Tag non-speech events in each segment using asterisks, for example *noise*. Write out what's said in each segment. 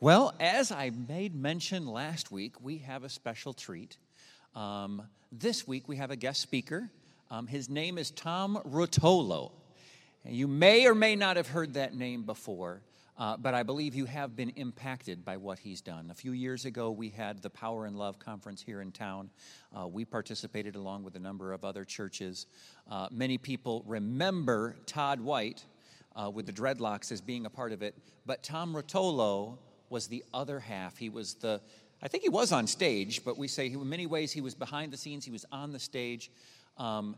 Well, as I made mention last week, we have a special treat. Um, this week we have a guest speaker. Um, his name is Tom Ruotolo. You may or may not have heard that name before, uh, but I believe you have been impacted by what he's done. A few years ago, we had the Power and Love conference here in town. Uh, we participated along with a number of other churches. Uh, many people remember Todd White uh, with the dreadlocks as being a part of it, but Tom Ruotolo was the other half. He was the, I think he was on stage, but we say in many ways he was behind the scenes, he was on the stage. Um,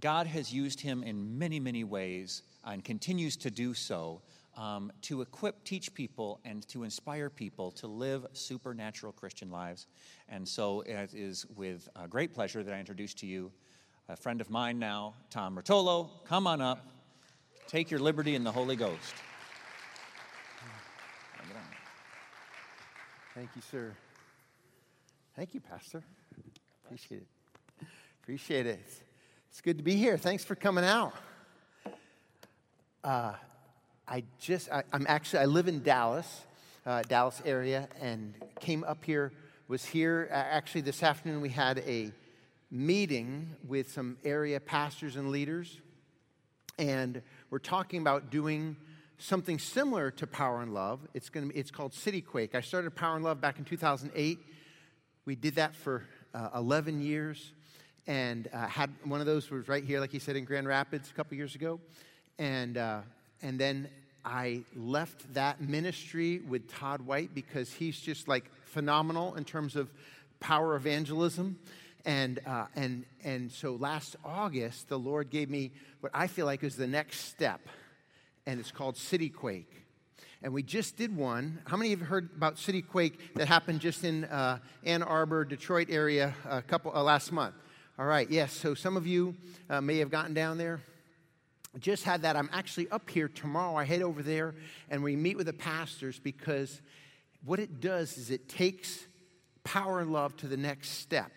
God has used him in many, many ways and continues to do so um, to equip, teach people, and to inspire people to live supernatural Christian lives. And so it is with great pleasure that I introduce to you a friend of mine now, Tom Ruotolo. Come on up. Take your liberty in the Holy Ghost. Thank you, sir. Thank you, Pastor. Appreciate it. Appreciate it. It's good to be here. Thanks for coming out. Uh, I just, I, am actually, I live in Dallas, uh, Dallas area, and came up here, was here. Uh, actually, this afternoon we had a meeting with some area pastors and leaders, and we're talking about doing something similar to Power and Love. It's, gonna be, it's called City Quake. I started Power and Love back in 2008. We did that for uh, 11 years and uh, had one of those was right here, like you said, in Grand Rapids a couple years ago. And, uh, and then I left that ministry with Todd White because he's just like phenomenal in terms of power evangelism. And, uh, and, and so last August, the Lord gave me what I feel like is the next step, and it's called City Quake. And we just did one. How many of you heard about City Quake that happened just in uh, Ann Arbor, Detroit area a couple uh, last month? All right, yes. So some of you uh, may have gotten down there just had that. I'm actually up here tomorrow. I head over there and we meet with the pastors because what it does is it takes power and love to the next step.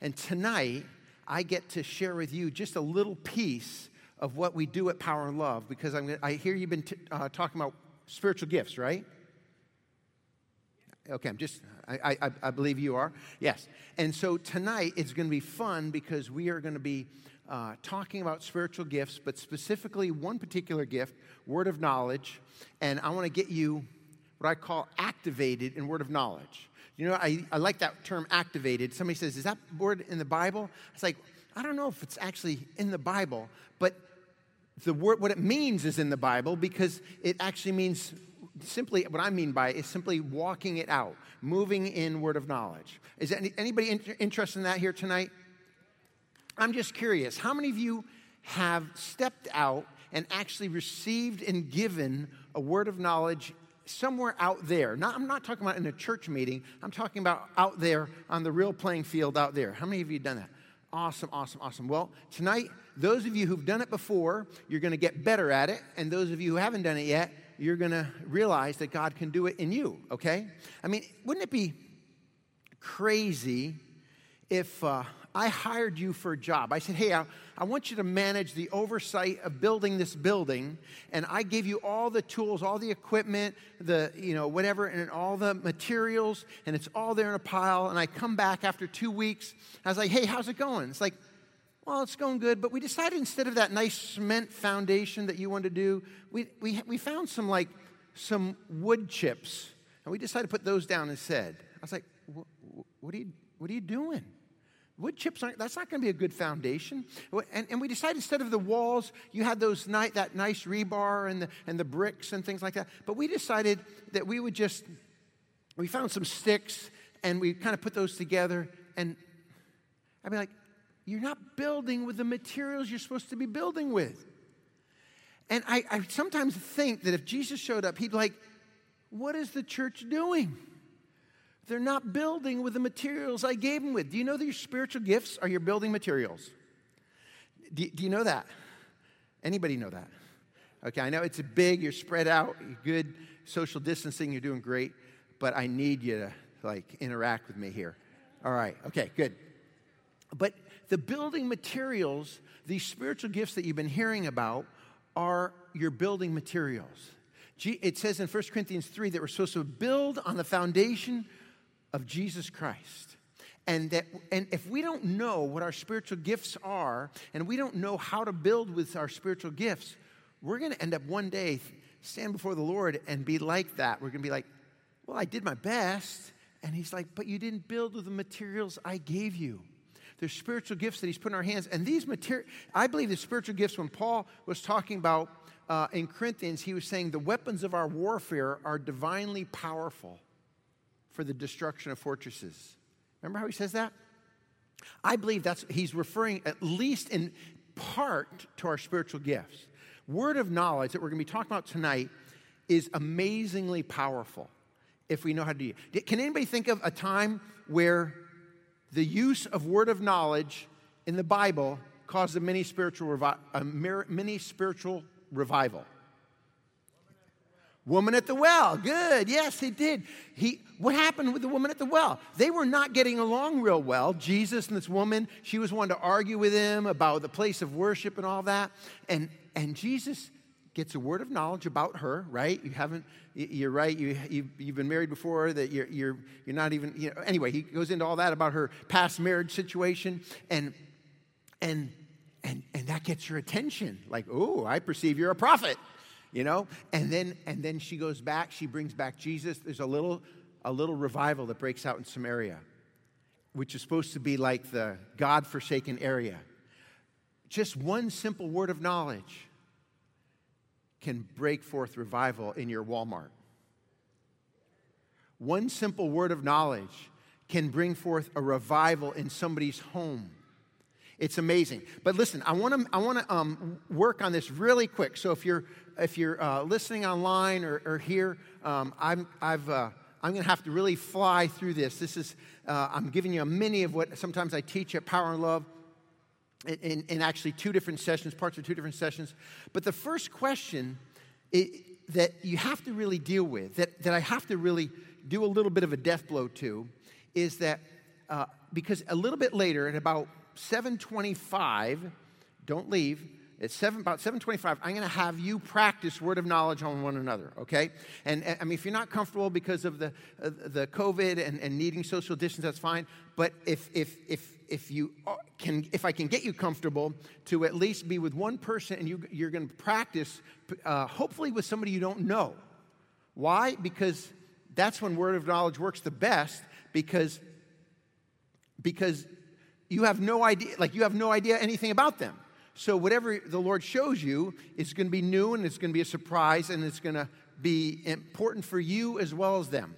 And tonight, I get to share with you just a little piece of what we do at Power and Love because I'm I hear you've been t- uh, talking about spiritual gifts, right? Okay, I'm just, I, I, I believe you are. Yes. And so tonight it's going to be fun because we are going to be uh, talking about spiritual gifts, but specifically one particular gift, word of knowledge. And I want to get you what I call activated in word of knowledge. You know, I, I like that term activated. Somebody says, Is that word in the Bible? It's like, I don't know if it's actually in the Bible, but the word, what it means is in the Bible because it actually means simply, what I mean by it is simply walking it out, moving in word of knowledge. Is any, anybody in, interested in that here tonight? I'm just curious how many of you have stepped out and actually received and given a word of knowledge somewhere out there? Not, I'm not talking about in a church meeting, I'm talking about out there on the real playing field out there. How many of you have done that? Awesome, awesome, awesome. Well, tonight, those of you who've done it before, you're going to get better at it. And those of you who haven't done it yet, you're going to realize that God can do it in you, okay? I mean, wouldn't it be crazy if uh, I hired you for a job. I said, hey, I, I, want you to manage the oversight of building this building, and I gave you all the tools, all the equipment, the, you know, whatever, and all the materials, and it's all there in a pile. And I come back after two weeks. I was like, hey, how's it going? It's like, well, it's going good, but we decided instead of that nice cement foundation that you wanted to do, we, we, we found some like some wood chips, and we decided to put those down instead. I was like, what are you, what are you doing? Wood chips aren't, that's not going to be a good foundation. And, and we decided instead of the walls, you had those ni- that nice rebar and the, and the bricks and things like that. But we decided that we would just, we found some sticks and we kind of put those together. And I'd be like, you're not building with the materials you're supposed to be building with. And I, I sometimes think that if Jesus showed up, he'd be like, what is the church doing? They're not building with the materials I gave them with. Do you know that your spiritual gifts are your building materials? Do, do you know that? Anybody know that? Okay, I know it's big, you're spread out, you're good social distancing, you're doing great, but I need you to like interact with me here. All right, okay, good. But the building materials, these spiritual gifts that you've been hearing about, are your building materials. It says in 1 Corinthians 3 that we're supposed to build on the foundation of Jesus Christ. And, that, and if we don't know what our spiritual gifts are, and we don't know how to build with our spiritual gifts, we're going to end up one day stand before the Lord and be like that. We're going to be like, well, I did my best. And he's like, but you didn't build with the materials I gave you. There's spiritual gifts that he's put in our hands. And these material, I believe the spiritual gifts, when Paul was talking about uh, in Corinthians, he was saying the weapons of our warfare are divinely powerful for the destruction of fortresses. Remember how he says that? I believe that's, he's referring at least in part to our spiritual gifts. Word of knowledge that we're going to be talking about tonight is amazingly powerful if we know how to do it. Can anybody think of a time where the use of word of knowledge in the Bible caused a mini spiritual, revi- a mini spiritual revival? Woman at the well. Good. Yes, he did. He, what happened with the woman at the well? They were not getting along real well. Jesus and this woman, she was wanting to argue with him about the place of worship and all that. And, and Jesus gets a word of knowledge about her, right? You haven't, you're right, you, you've, you've been married before, that you're, you're, you're not even, you know, anyway, he goes into all that about her past marriage situation, and, and, and, and that gets your attention. Like, oh, I perceive you're a prophet, you know? And then, and then she goes back, she brings back Jesus. There's a little, a little revival that breaks out in Samaria, which is supposed to be like the God forsaken area. Just one simple word of knowledge can break forth revival in your Walmart. One simple word of knowledge can bring forth a revival in somebody's home. It's amazing. But listen, I want to I want to um, work on this really quick. So if you're if you're uh, listening online or, or here, um, I'm I've uh, I'm going to have to really fly through this. This is uh, I'm giving you a mini of what sometimes I teach at Power and Love in, in actually two different sessions, parts of two different sessions. But the first question it, that you have to really deal with, that, that I have to really do a little bit of a death blow to, is that uh, because a little bit later, at about 725, don't leave, at seven, about 725, I'm going to have you practice word of knowledge on one another, okay? And, and I mean, if you're not comfortable because of the, uh, the COVID and, and needing social distance, that's fine. But if, if, if, if you can, if I can get you comfortable to at least be with one person and you, you're going to practice, uh, hopefully with somebody you don't know. Why? Because that's when word of knowledge works the best because, because you have no idea, like you have no idea anything about them. So, whatever the Lord shows you is going to be new and it's going to be a surprise and it's going to be important for you as well as them.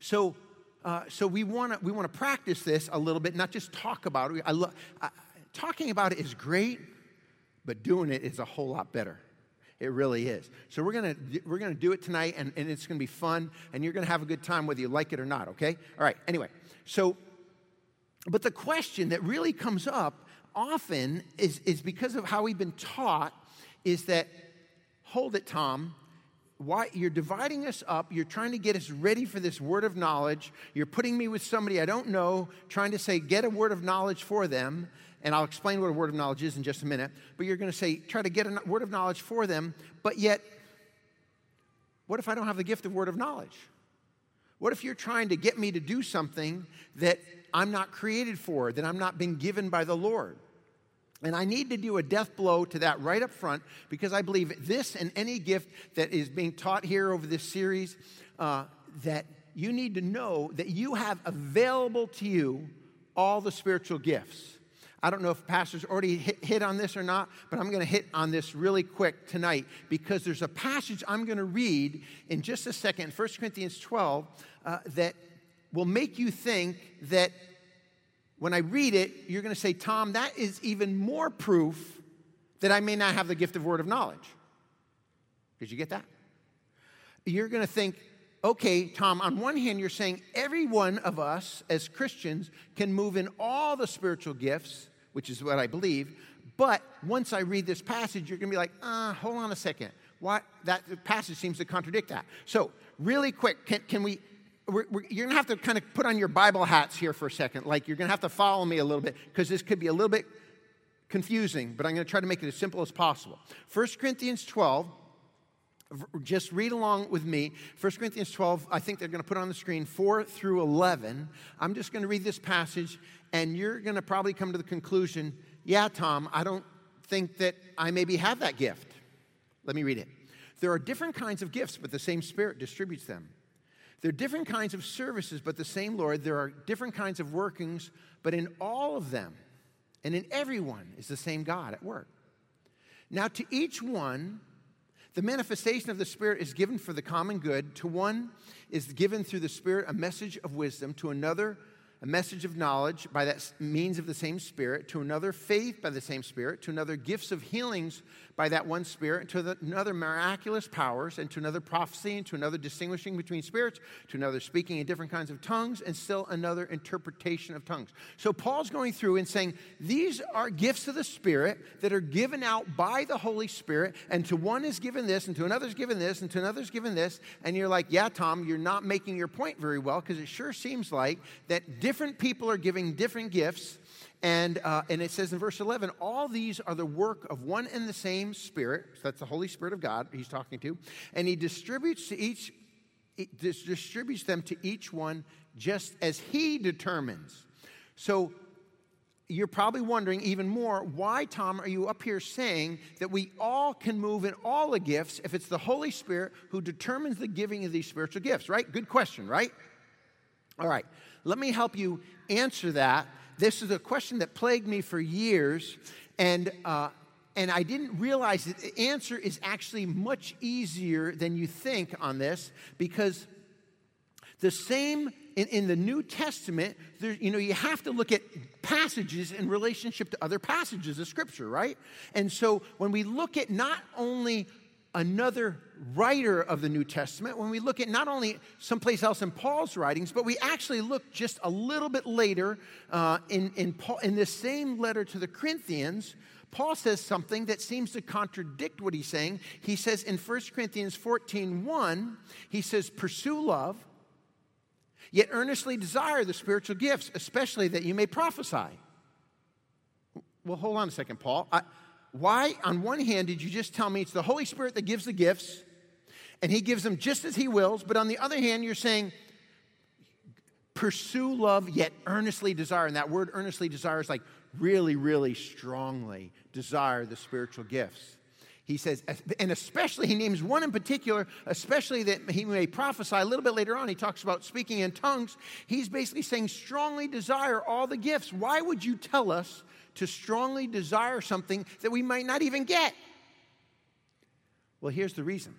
So, uh, so we want to we want to practice this a little bit, not just talk about it. I lo- I, talking about it is great, but doing it is a whole lot better. It really is. So we're gonna we're gonna do it tonight, and, and it's gonna be fun, and you're gonna have a good time whether you like it or not. Okay? All right. Anyway, so but the question that really comes up often is, is because of how we've been taught is that, hold it, Tom, why you're dividing us up you're trying to get us ready for this word of knowledge you're putting me with somebody i don't know trying to say get a word of knowledge for them and i'll explain what a word of knowledge is in just a minute but you're going to say try to get a word of knowledge for them but yet what if i don't have the gift of word of knowledge what if you're trying to get me to do something that I'm not created for, that I'm not being given by the Lord. And I need to do a death blow to that right up front because I believe this and any gift that is being taught here over this series, uh, that you need to know that you have available to you all the spiritual gifts. I don't know if pastors already hit, hit on this or not, but I'm going to hit on this really quick tonight because there's a passage I'm going to read in just a second, 1 Corinthians 12, uh, that will make you think that when I read it, you're going to say, Tom, that is even more proof that I may not have the gift of word of knowledge. Did you get that? You're going to think, okay, Tom, on one hand, you're saying every one of us as Christians can move in all the spiritual gifts, which is what I believe. But once I read this passage, you're going to be like, ah, uh, hold on a second. What? That passage seems to contradict that. So, really quick, can, can we we're, we're, you're going to have to kind of put on your Bible hats here for a second. Like, you're going to have to follow me a little bit because this could be a little bit confusing, but I'm going to try to make it as simple as possible. 1 Corinthians 12, just read along with me 1 corinthians 12 i think they're going to put on the screen 4 through 11 i'm just going to read this passage and you're going to probably come to the conclusion yeah tom i don't think that i maybe have that gift. Let me read it. There are different kinds of gifts but the same spirit distributes them. There are different kinds of services but the same lord. There are different kinds of workings but in all of them and in everyone is the same god at work. Now to each one the manifestation of the Spirit is given for the common good. To one is given through the Spirit a message of wisdom, to another, a message of knowledge by that means of the same Spirit, to another, faith by the same Spirit, to another, gifts of healings by that one Spirit, to another miraculous powers, and to another prophecy, and to another distinguishing between spirits, to another speaking in different kinds of tongues, and still another interpretation of tongues. So Paul's going through and saying these are gifts of the Spirit that are given out by the Holy Spirit, and to one is given this, and to another is given this, and to another is given this, and you're like, yeah, Tom, you're not making your point very well because it sure seems like that different people are giving different gifts and, uh, and it says in verse 11, all these are the work of one and the same Spirit. So that's the Holy Spirit of God he's talking to. And he distributes to each, distributes them to each one just as he determines. So you're probably wondering even more why, Tom, are you up here saying that we all can move in all the gifts if it's the Holy Spirit who determines the giving of these spiritual gifts, right? Good question, right? All right, let me help you answer that this is a question that plagued me for years, and, uh, and I didn't realize that the answer is actually much easier than you think on this because the same in, in the New Testament, there, you know, you have to look at passages in relationship to other passages of Scripture, right? And so when we look at not only another writer of the New Testament, when we look at not only someplace else in Paul's writings, but we actually look just a little bit later uh, in, in, Paul, in this same letter to the Corinthians, Paul says something that seems to contradict what he's saying. He says in 1 Corinthians 14 1, he says, Pursue love, yet earnestly desire the spiritual gifts, especially that you may prophesy. Well, hold on a second, Paul. I, why, on one hand, did you just tell me it's the Holy Spirit that gives the gifts and He gives them just as He wills? But on the other hand, you're saying, pursue love, yet earnestly desire. And that word earnestly desire is like really, really strongly desire the spiritual gifts. He says, and especially, he names one in particular, especially that he may prophesy. A little bit later on, he talks about speaking in tongues. He's basically saying, strongly desire all the gifts. Why would you tell us to strongly desire something that we might not even get? Well, here's the reason.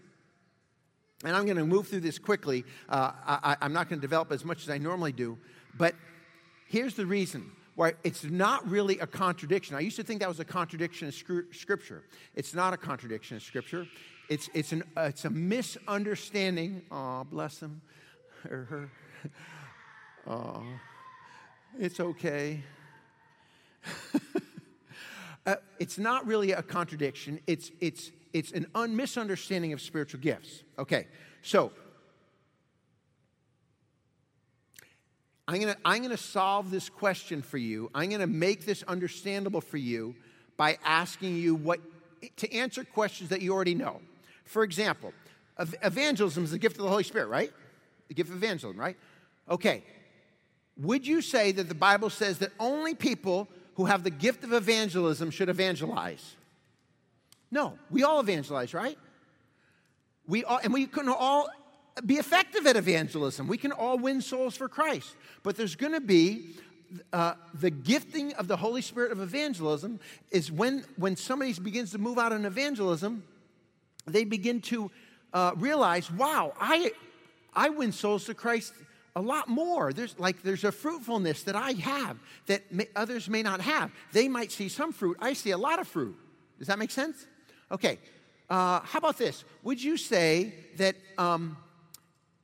And I'm going to move through this quickly. Uh, I, I'm not going to develop as much as I normally do. But here's the reason why it's not really a contradiction. I used to think that was a contradiction of Scripture. It's not a contradiction of Scripture. It's, it's, an, uh, it's a misunderstanding. Oh, bless him or her. Oh, it's okay. *laughs* uh, it's not really a contradiction. It's, it's, it's an un- misunderstanding of spiritual gifts. Okay, so I'm gonna, I'm gonna solve this question for you. I'm gonna make this understandable for you by asking you what to answer questions that you already know. For example, evangelism is the gift of the Holy Spirit, right? The gift of evangelism, right? Okay. Would you say that the Bible says that only people who have the gift of evangelism should evangelize. No, we all evangelize, right? We all, and we can all be effective at evangelism. We can all win souls for Christ. But there's going to be uh, the gifting of the Holy Spirit of evangelism is when, when somebody begins to move out in evangelism, they begin to uh, realize, wow, I, I win souls to Christ a lot more. There's like there's a fruitfulness that I have that may, others may not have. They might see some fruit. I see a lot of fruit. Does that make sense? Okay. Uh, how about this? Would you say that? Um,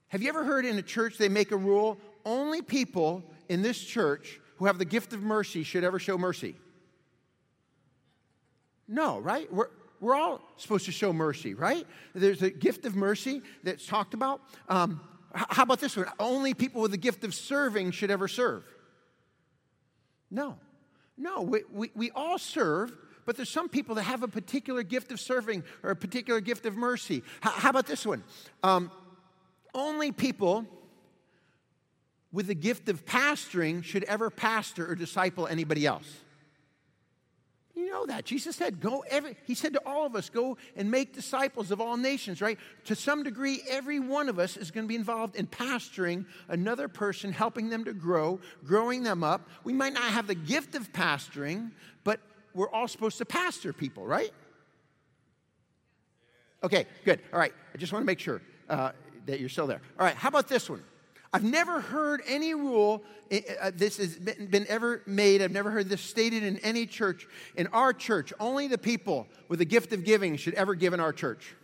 have you ever heard in a church they make a rule? Only people in this church who have the gift of mercy should ever show mercy. No, right? We're, we're all supposed to show mercy, right? There's a gift of mercy that's talked about. Um, how about this one? Only people with the gift of serving should ever serve. No, no, we, we, we all serve, but there's some people that have a particular gift of serving or a particular gift of mercy. H- how about this one? Um, only people with the gift of pastoring should ever pastor or disciple anybody else. Know that. Jesus said, go every, he said to all of us, go and make disciples of all nations, right? To some degree, every one of us is going to be involved in pastoring another person, helping them to grow, growing them up. We might not have the gift of pastoring, but we're all supposed to pastor people, right? Okay, good. All right. I just want to make sure uh, that you're still there. All right. How about this one? I've never heard any rule, uh, this has been, been, ever made, I've never heard this stated in any church. In our church, only the people with the gift of giving should ever give in our church.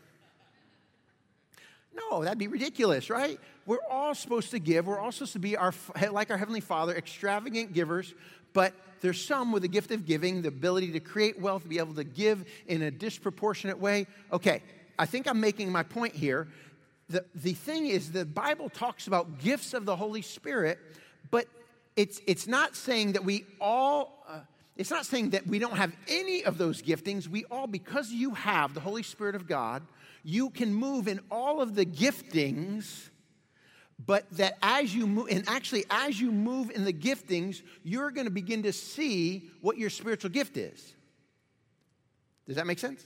No, that'd be ridiculous, right? We're all supposed to give. We're all supposed to be our, like our Heavenly Father, extravagant givers, but there's some with the gift of giving, the ability to create wealth, be able to give in a disproportionate way. Okay, I think I'm making my point here the, the thing is, the Bible talks about gifts of the Holy Spirit, but it's, it's not saying that we all, uh, it's not saying that we don't have any of those giftings. We all, because you have the Holy Spirit of God, you can move in all of the giftings, but that as you move, and actually as you move in the giftings, you're going to begin to see what your spiritual gift is. Does that make sense?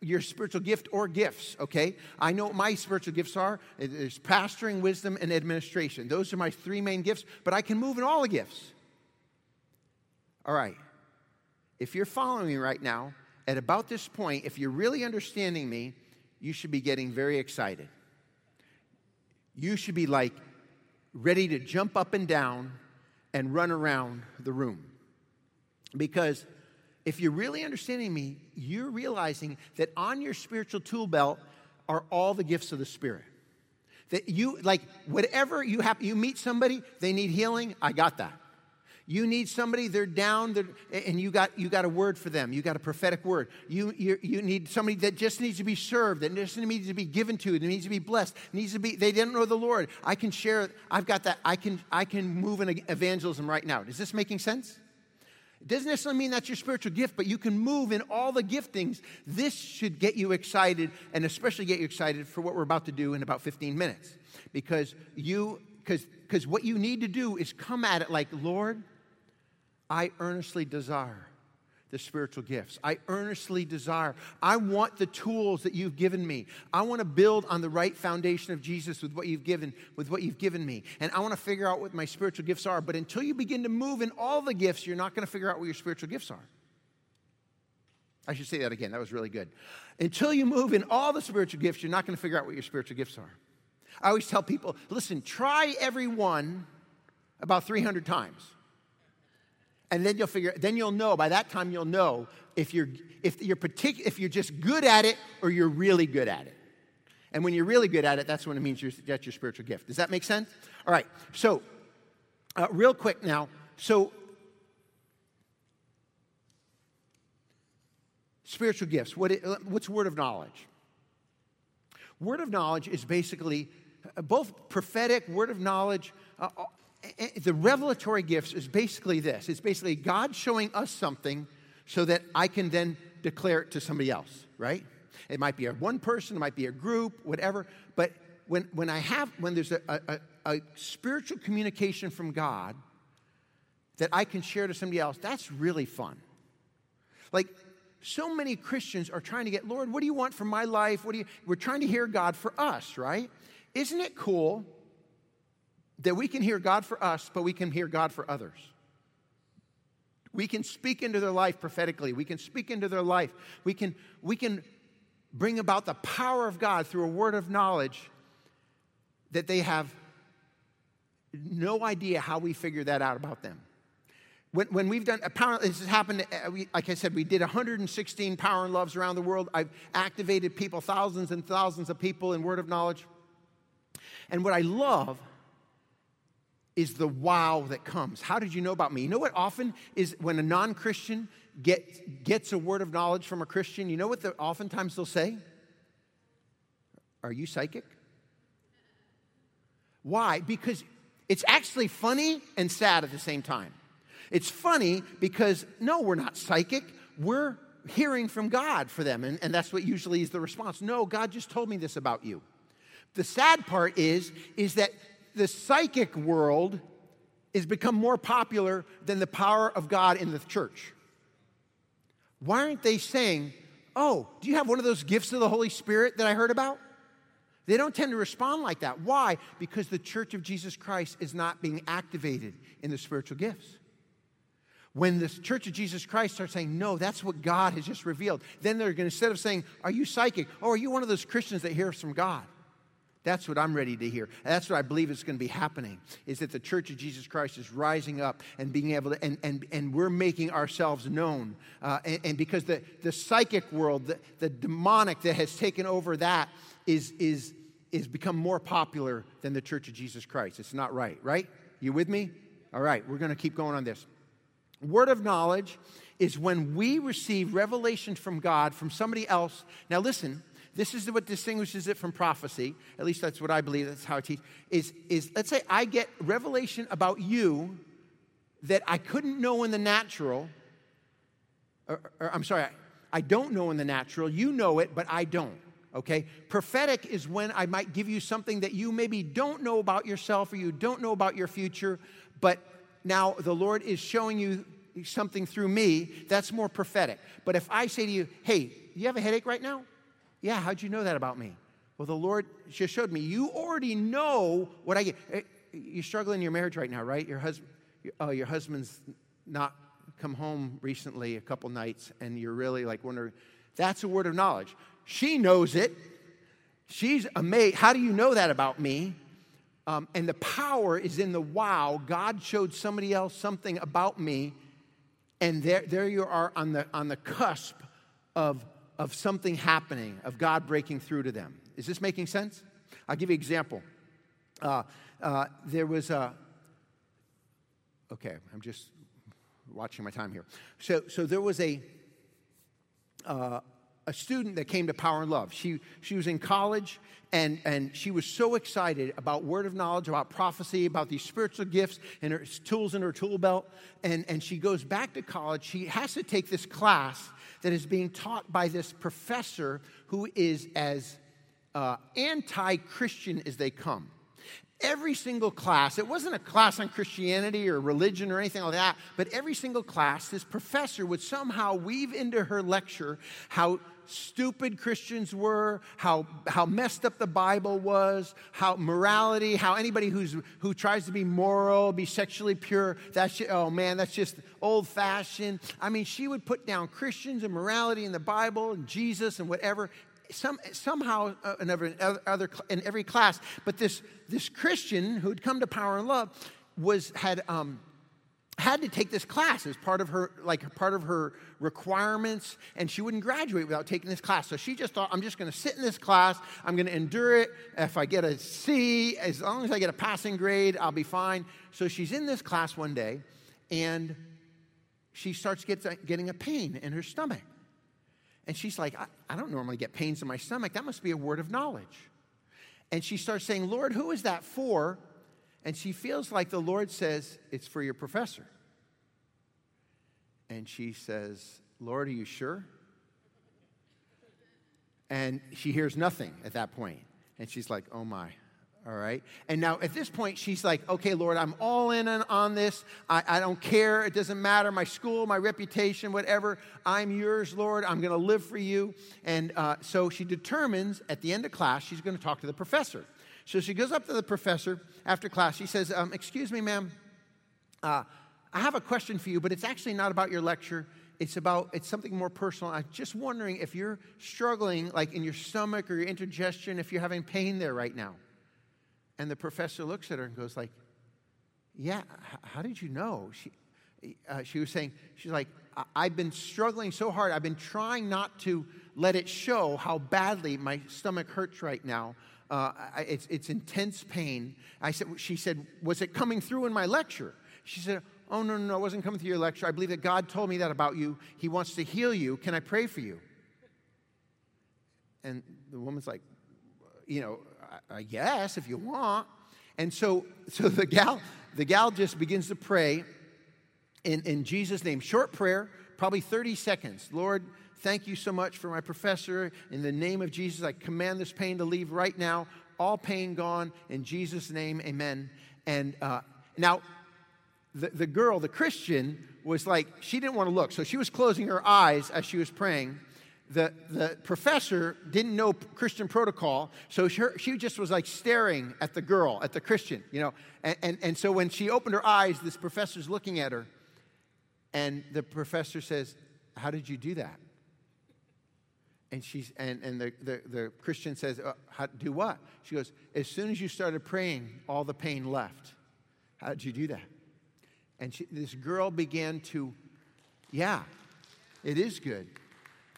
Your spiritual gift or gifts, okay? I know what my spiritual gifts are. It's pastoring, wisdom, and administration. Those are my three main gifts, but I can move in all the gifts. All right. If you're following me right now, at about this point, if you're really understanding me, you should be getting very excited. You should be like ready to jump up and down and run around the room. Because if you're really understanding me, you're realizing that on your spiritual tool belt are all the gifts of the Spirit. That you, like, whatever you have, you meet somebody, they need healing, I got that. You need somebody, they're down, they're, and you got, you got a word for them. You got a prophetic word. You, you, you need somebody that just needs to be served, that just needs to be given to, that needs to be blessed, needs to be, they didn't know the Lord. I can share, I've got that, I can, I can move in evangelism right now. Is this making sense? It doesn't necessarily mean that's your spiritual gift, but you can move in all the giftings. This should get you excited, and especially get you excited for what we're about to do in about 15 minutes. Because you, because what you need to do is come at it like, Lord, I earnestly desire the spiritual gifts. I earnestly desire. I want the tools that you've given me. I want to build on the right foundation of Jesus with what you've given with what you've given me. And I want to figure out what my spiritual gifts are. But until you begin to move in all the gifts, you're not going to figure out what your spiritual gifts are. I should say that again. That was really good. Until you move in all the spiritual gifts, you're not going to figure out what your spiritual gifts are. I always tell people, listen, try every one about 300 times and then you'll figure then you'll know by that time you'll know if you're if you're partic- if you're just good at it or you're really good at it. And when you're really good at it that's when it means you're, that's your spiritual gift. Does that make sense? All right so uh, real quick now so spiritual gifts what it, what's word of knowledge? Word of knowledge is basically uh, both prophetic word of knowledge uh, Eh, eh, the revelatory gifts is basically this it's basically God showing us something so that I can then declare it to somebody else, right? It might be a one person, it might be a group, whatever. But when, when I have, when there's a, a, a spiritual communication from God that I can share to somebody else, that's really fun. Like, so many Christians are trying to get, Lord, what do you want for my life? What do you, we're trying to hear God for us, right? Isn't it cool that we can hear God for us, but we can hear God for others. We can speak into their life prophetically. We can speak into their life. We can, we can bring about the power of God through a word of knowledge that they have no idea how we figure that out about them. When, when we've done, apparently, this has happened, uh, we, like I said, we did 116 power and loves around the world. I've activated people, thousands and thousands of people in word of knowledge. And what I love is the wow that comes. How did you know about me? You know what often is when a non Christian get, gets a word of knowledge from a Christian, you know what the, oftentimes they'll say? Are you psychic? Why? Because it's actually funny and sad at the same time. It's funny because, no, we're not psychic. We're hearing from God for them. And, and that's what usually is the response. No, God just told me this about you. The sad part is, is that the psychic world has become more popular than the power of God in the church. Why aren't they saying, Oh, do you have one of those gifts of the Holy Spirit that I heard about? They don't tend to respond like that. Why? Because the church of Jesus Christ is not being activated in the spiritual gifts. When the church of Jesus Christ starts saying, no, that's what God has just revealed, then they're going to, instead of saying, are you psychic? Oh, are you one of those Christians that hears from God? That's what I'm ready to hear. that's what I believe is going to be happening, is that the church of Jesus Christ is rising up and being able to, and, and, and we're making ourselves known. Uh, and, and, because the, the psychic world, the, the demonic that has taken over that is, is, is become more popular than the church of Jesus Christ. It's not right, right? You with me? All right, we're going to keep going on this. Word of knowledge is when we receive revelation from God from somebody else. Now, listen, this is what distinguishes it from prophecy. At least that's what I believe. That's how I teach. Is, is let's say I get revelation about you that I couldn't know in the natural. Or, or I'm sorry, I, I don't know in the natural. You know it, but I don't. Okay? Prophetic is when I might give you something that you maybe don't know about yourself or you don't know about your future, but now the Lord is showing you something through me. That's more prophetic. But if I say to you, hey, you have a headache right now? Yeah, how'd you know that about me? Well, the Lord just showed me. You already know what I get. Eh, you're struggling in your marriage right now, right? Your husband, oh, your husband's not come home recently a couple nights, and you're really like wondering. That's a word of knowledge. She knows it. She's amazed. How do you know that about me? Um, and the power is in the wow. God showed somebody else something about me, and there, there you are on the, on the cusp of of something happening, of God breaking through to them. Is this making sense? I'll give you an example. Uh, uh, there was a, okay, I'm just watching my time here. So, so there was a, uh, a student that came to Power and Love. She, she was in college and, and she was so excited about word of knowledge, about prophecy, about these spiritual gifts and her tools in her tool belt. And, and she goes back to college. She has to take this class that is being taught by this professor who is as uh, anti Christian as they come. Every single class, it wasn't a class on Christianity or religion or anything like that, but every single class, this professor would somehow weave into her lecture how stupid Christians were, how, how messed up the Bible was, how morality, how anybody who's, who tries to be moral, be sexually pure, that's, oh man, that's just old fashioned. I mean, she would put down Christians and morality in the Bible and Jesus and whatever. Some, somehow uh, in, every, other, in every class, but this, this Christian who'd come to power and love was had um, had to take this class as part of her like part of her requirements and she wouldn't graduate without taking this class. So she just thought i'm just going to sit in this class. I'm going to endure it. If i get a c as long as i get a passing grade i'll be fine. So she's in this class one day and she starts get, getting a pain in her stomach. And she's like I, I don't normally get pains in my stomach. That must be a word of knowledge. And she starts saying lord who is that for and she feels like the Lord says, It's for your professor. And she says, Lord, are you sure? And she hears nothing at that point. And she's like, Oh my. All right. And now at this point, she's like, okay, Lord, I'm all in on, this. I, I, don't care. It doesn't matter. My school, my reputation, whatever. I'm yours, Lord. I'm going to live for you. And uh, so she determines at the end of class, she's going to talk to the professor. So she goes up to the professor after class. She says, um, Excuse me, ma'am. Uh, I have a question for you, but it's actually not about your lecture. It's about it's something more personal. I'm just wondering if you're struggling, like in your stomach or your indigestion, if you're having pain there right now. And the professor looks at her and goes, like, "Yeah. How did you know?" She uh, she was saying, she's like, I've been struggling so hard. I've been trying not to let it show how badly my stomach hurts right now. Uh, it's, it's intense pain. I said, she said, Was it coming through in my lecture? She said, Oh, no, no, no, it wasn't coming through your lecture. I believe that God told me that about you. He wants to heal you. Can I pray for you? And the woman's like, You know, I, I guess if you want. And so, *laughs* so the gal, the gal just begins to pray in, in Jesus' name. Short prayer, probably 30 seconds. Lord, thank you so much for my professor. In the name of Jesus, I command this pain to leave right now. All pain gone. In Jesus' name, amen. And uh, now, the, the girl, the Christian, was like, she didn't want to look. So she was closing her eyes as she was praying. The, the professor didn't know Christian protocol, so she, she just was like staring at the girl, at the Christian, you know. And, and, and so when she opened her eyes, this professor's looking at her, and the professor says, How did you do that? And, she's, and, and the, the, the Christian says, uh, how, Do what? She goes, As soon as you started praying, all the pain left. How did you do that? And she, this girl began to, yeah, it is good.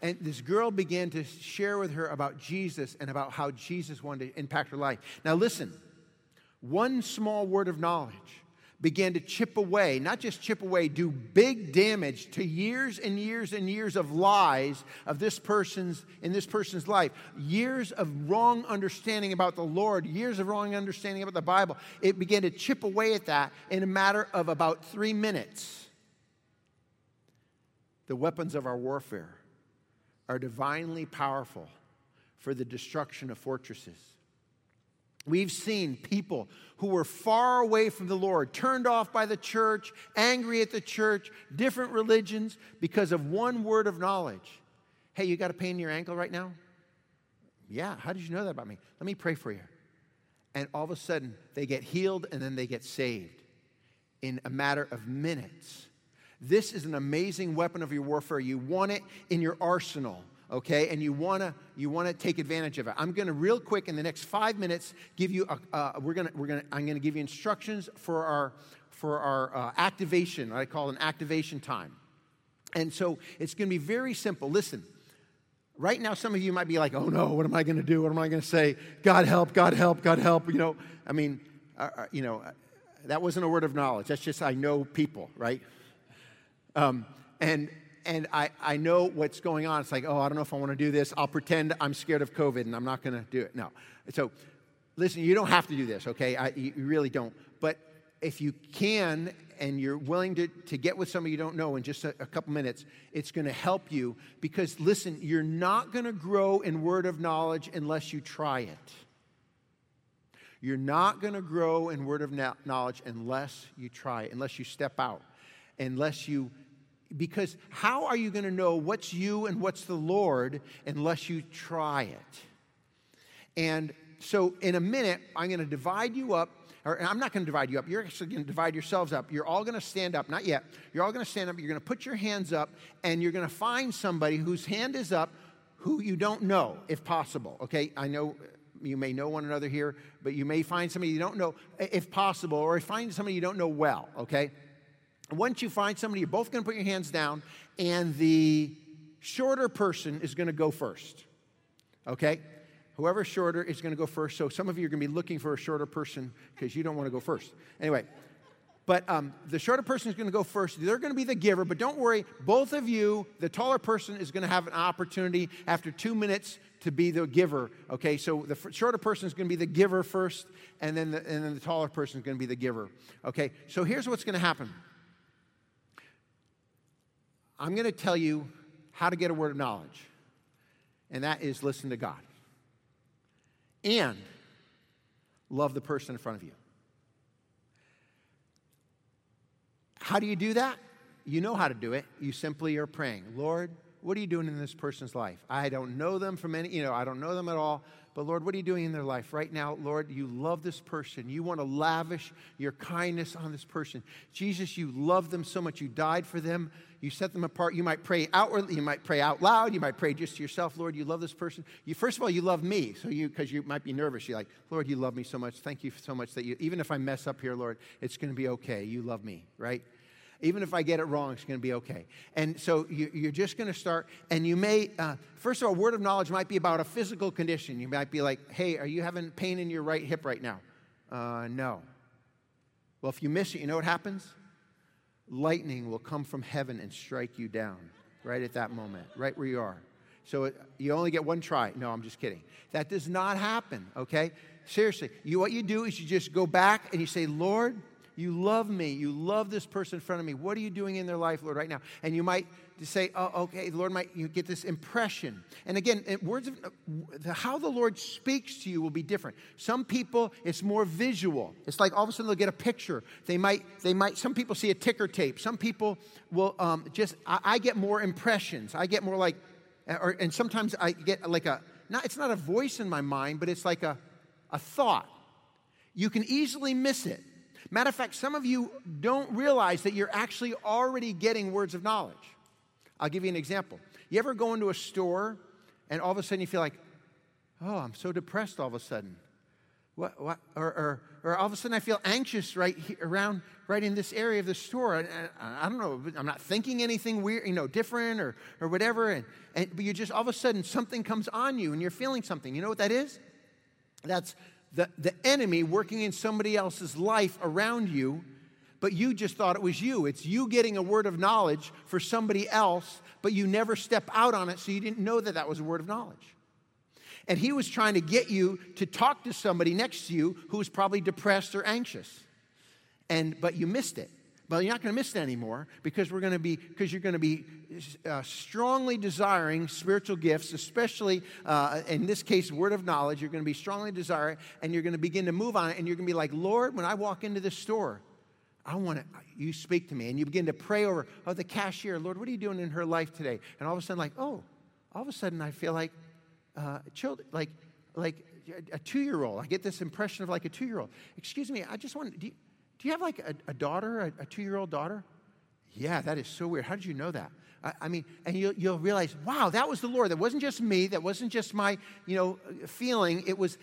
And this girl began to share with her about Jesus and about how Jesus wanted to impact her life. Now, listen, one small word of knowledge began to chip away, not just chip away, do big damage to years and years and years of lies of this person's in this person's life. Years of wrong understanding about the Lord, years of wrong understanding about the Bible. It began to chip away at that in a matter of about 3 minutes. The weapons of our warfare are divinely powerful for the destruction of fortresses. We've seen people who were far away from the Lord, turned off by the church, angry at the church, different religions because of one word of knowledge. Hey, you got a pain in your ankle right now? Yeah, how did you know that about me? Let me pray for you. And all of a sudden, they get healed and then they get saved in a matter of minutes. This is an amazing weapon of your warfare. You want it in your arsenal okay? And you want to you want to take advantage of it. I'm to real quick in the next five minutes give you a, uh, we're to we're to i'm to give you instructions for our for our uh, activation. I call an activation time. And so it's to be very simple. Listen right now some of you might be like oh no what am i to do? What am i to say? God help god help god help you know? I mean uh, uh you know that wasn't a word of knowledge. That's just i know people right? Um, and and I, I know what's going on. It's like, oh, I don't know if I want to do this. I'll pretend I'm scared of COVID and I'm not going to do it. No. So, listen, you don't have to do this, okay? I, you really don't. But if you can and you're willing to, to get with somebody you don't know in just a, a couple minutes, it's going to help you because, listen, you're not going to grow in word of knowledge unless you try it. You're not going to grow in word of knowledge unless you try it, unless you step out, unless you because how are you going to know what's you and what's the Lord unless you try it? And so, in a minute, I'm going to divide you up. Or I'm not going to divide you up. You're actually going to divide yourselves up. You're all going to stand up. Not yet. You're all going to stand up. You're going to put your hands up, and you're going to find somebody whose hand is up who you don't know, if possible. Okay? I know you may know one another here, but you may find somebody you don't know, if possible, or find somebody you don't know well. Okay? Once you find somebody, you're both going to put your hands down, and the shorter person is going to go first. Okay? Whoever's shorter is going to go first. So some of you are going to be looking for a shorter person because you don't want to go first. Anyway, but um, the shorter person is going to go first. They're going to be the giver, but don't worry. Both of you, the taller person is going to have an opportunity after two minutes to be the giver. Okay, so the f- shorter person is going to be the giver first, and then the, and then the taller person is going to be the giver. Okay, so here's what's going to happen. I'm going to tell you how to get a word of knowledge, and that is listen to God and love the person in front of you. How do you do that? You know how to do it. You simply are praying, Lord, what are you doing in this person's life? I don't know them from any, you know, I don't know them at all. But Lord, what are you doing in their life right now? Lord, you love this person. You want to lavish your kindness on this person. Jesus, you love them so much. You died for them. You set them apart. You might pray outwardly. You might pray out loud. You might pray just to yourself. Lord, you love this person. You first of all, you love me. So you, because you might be nervous, you're like, Lord, you love me so much. Thank you so much that you, even if I mess up here, Lord, it's going to be okay. You love me, right? Even if I get it wrong, it's going to be okay. And so you, are just going to start, and you may, uh, first of all, word of knowledge might be about a physical condition. You might be like, hey, are you having pain in your right hip right now? Uh, no. Well, if you miss it, you know what happens? Lightning will come from heaven and strike you down right at that moment, right where you are. So it, you only get one try. No, I'm just kidding. That does not happen, okay? Seriously, you, what you do is you just go back and you say, Lord, You love me. You love this person in front of me. What are you doing in their life, Lord, right now? And you might say, oh, okay, the Lord might, you get this impression. And again, words of, how the Lord speaks to you will be different. Some people, it's more visual. It's like all of a sudden they'll get a picture. They might, they might, some people see a ticker tape. Some people will um, just, I, I get more impressions. I get more like, or, and sometimes I get like a, not, it's not a voice in my mind, but it's like a, a thought. You can easily miss it. Matter of fact, some of you don't realize that you're actually already getting words of knowledge. I'll give you an example. You ever go into a store and all of a sudden you feel like, oh, I'm so depressed all of a sudden? What, what, or, or, or all of a sudden I feel anxious right here, around, right in this area of the store. I, don't know, I'm not thinking anything weird, you know, different or, or whatever. And, and, but you just, all of a sudden, something comes on you and you're feeling something. You know what that is? That's the, the enemy working in somebody else's life around you, but you just thought it was you. It's you getting a word of knowledge for somebody else, but you never step out on it, so you didn't know that that was a word of knowledge. And he was trying to get you to talk to somebody next to you who was probably depressed or anxious. And, but you missed it. But you're not going to miss it anymore because we're going to be because you're going to be uh, strongly desiring spiritual gifts, especially uh, in this case, word of knowledge. You're going to be strongly desiring, and you're going to begin to move on it. And you're going to be like, Lord, when I walk into this store, I want to. You speak to me, and you begin to pray over. Oh, the cashier, Lord, what are you doing in her life today? And all of a sudden, like, oh, all of a sudden, I feel like uh, children, like, like a two-year-old. I get this impression of like a two-year-old. Excuse me, I just want. Do you, do you have like a, a daughter, a, a two-year-old daughter? Yeah, that is so weird. How did you know that? I, I mean, and you'll, you'll realize, wow, that was the Lord. That wasn't just me. That wasn't just my, you know, feeling. It was,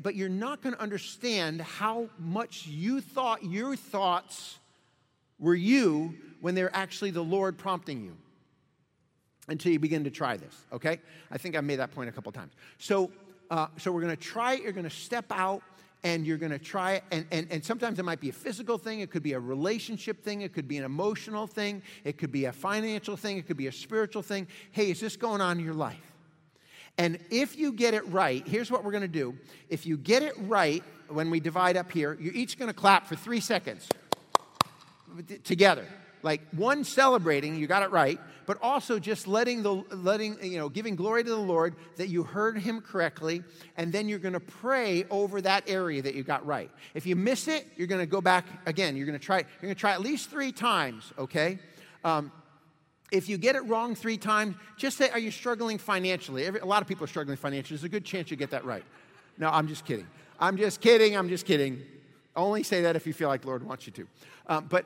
but you're not going to understand how much you thought your thoughts were you when they're actually the Lord prompting you until you begin to try this, okay? I think I made that point a couple times. So, uh, so we're going to try it. You're going to step out and you're going to try it. And, and, and sometimes it might be a physical thing, it could be a relationship thing, it could be an emotional thing, it could be a financial thing, it could be a spiritual thing. Hey, is this going on in your life? And if you get it right, here's what we're going to do. If you get it right, when we divide up here, you're each going to clap for three seconds together. Like one celebrating you got it right but also just letting the letting you know giving glory to the lord that you heard him correctly and then you're going to pray over that area that you got right. If you miss it you're going to go back again. You're going to try you're going to try at least three times okay? Um, if you get it wrong three times just say are you struggling financially? Every, a lot of people are struggling financially. There's a good chance you get that right. No i'm just kidding. I'm just kidding. I'm just kidding. Only say that if you feel like the lord wants you to. Um, but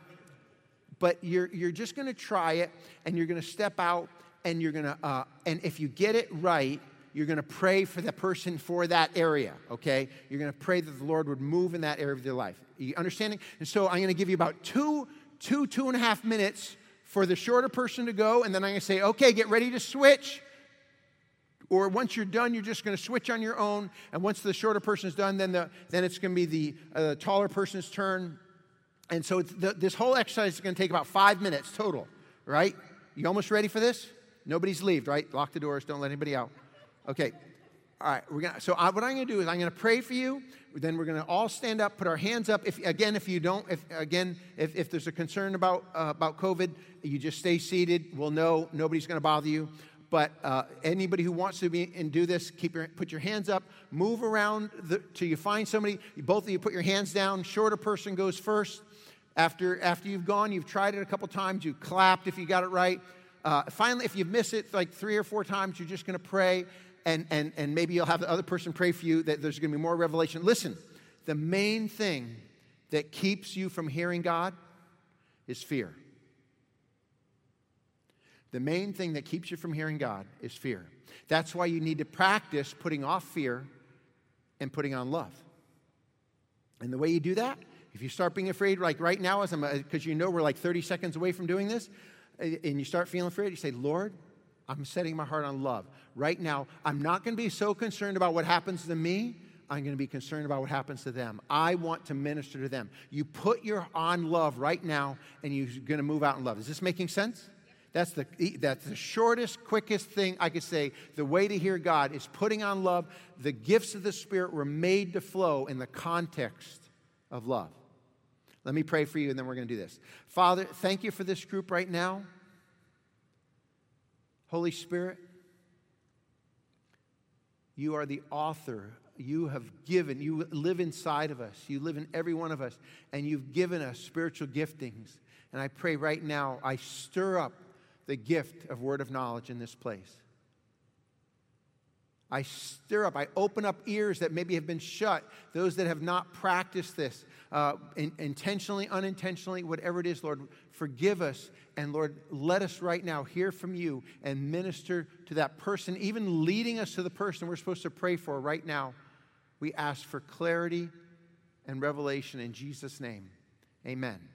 but you're, you're just going to try it and you're going to step out and you're going to, uh, and if you get it right, you're going to pray for the person for that area, okay? You're going to pray that the Lord would move in that area of their life. You understanding? And so I'm going to give you about two, two, two and a half minutes for the shorter person to go, and then I'm going to say, okay, get ready to switch. Or once you're done, you're just going to switch on your own. And once the shorter person is done, then, the, then it's going to be the uh, taller person's turn. And so the, this whole exercise is going to take about five minutes total, right? You almost ready for this? Nobody's leaved, right? Lock the doors, don't let anybody out. Okay. All right, we're gonna, so I, what I'm going to do is I'm going to pray for you. Then we're going to all stand up, put our hands up. If again, if you don't, if again, if, if there's a concern about uh, about COVID, you just stay seated. We'll know nobody's going to bother you. But uh, anybody who wants to be and do this, keep your put your hands up. Move around the, till you find somebody. Both of you put your hands down. Shorter person goes first. After, after you've gone, you've tried it a couple times, you clapped if you got it right. Uh, finally, if you miss it like three or four times, you're just going to pray, and, and, and maybe you'll have the other person pray for you that there's going to be more revelation. Listen, the main thing that keeps you from hearing God is fear. The main thing that keeps you from hearing God is fear. That's why you need to practice putting off fear and putting on love. And the way you do that if you start being afraid, like right now, as I'm, because uh, you know we're like 30 seconds away from doing this, and you start feeling afraid, you say, Lord, I'm setting my heart on love. Right now, I'm not going to be so concerned about what happens to me. I'm going to be concerned about what happens to them. I want to minister to them. You put your on love right now, and you're going to move out in love. Is this making sense? That's the, that's the shortest, quickest thing I could say. The way to hear God is putting on love. The gifts of the Spirit were made to flow in the context of love. Let me pray for you, and then we're going to do this. Father, thank you for this group right now. Holy Spirit, you are the author. You have given, you live inside of us. You live in every one of us, and you've given us spiritual giftings. And I pray right now, I stir up the gift of word of knowledge in this place. I stir up, I open up ears that maybe have been shut, those that have not practiced this uh, in, intentionally, unintentionally, whatever it is, Lord, forgive us. And Lord, let us right now hear from you and minister to that person, even leading us to the person we're supposed to pray for right now. We ask for clarity and revelation in Jesus' name. Amen.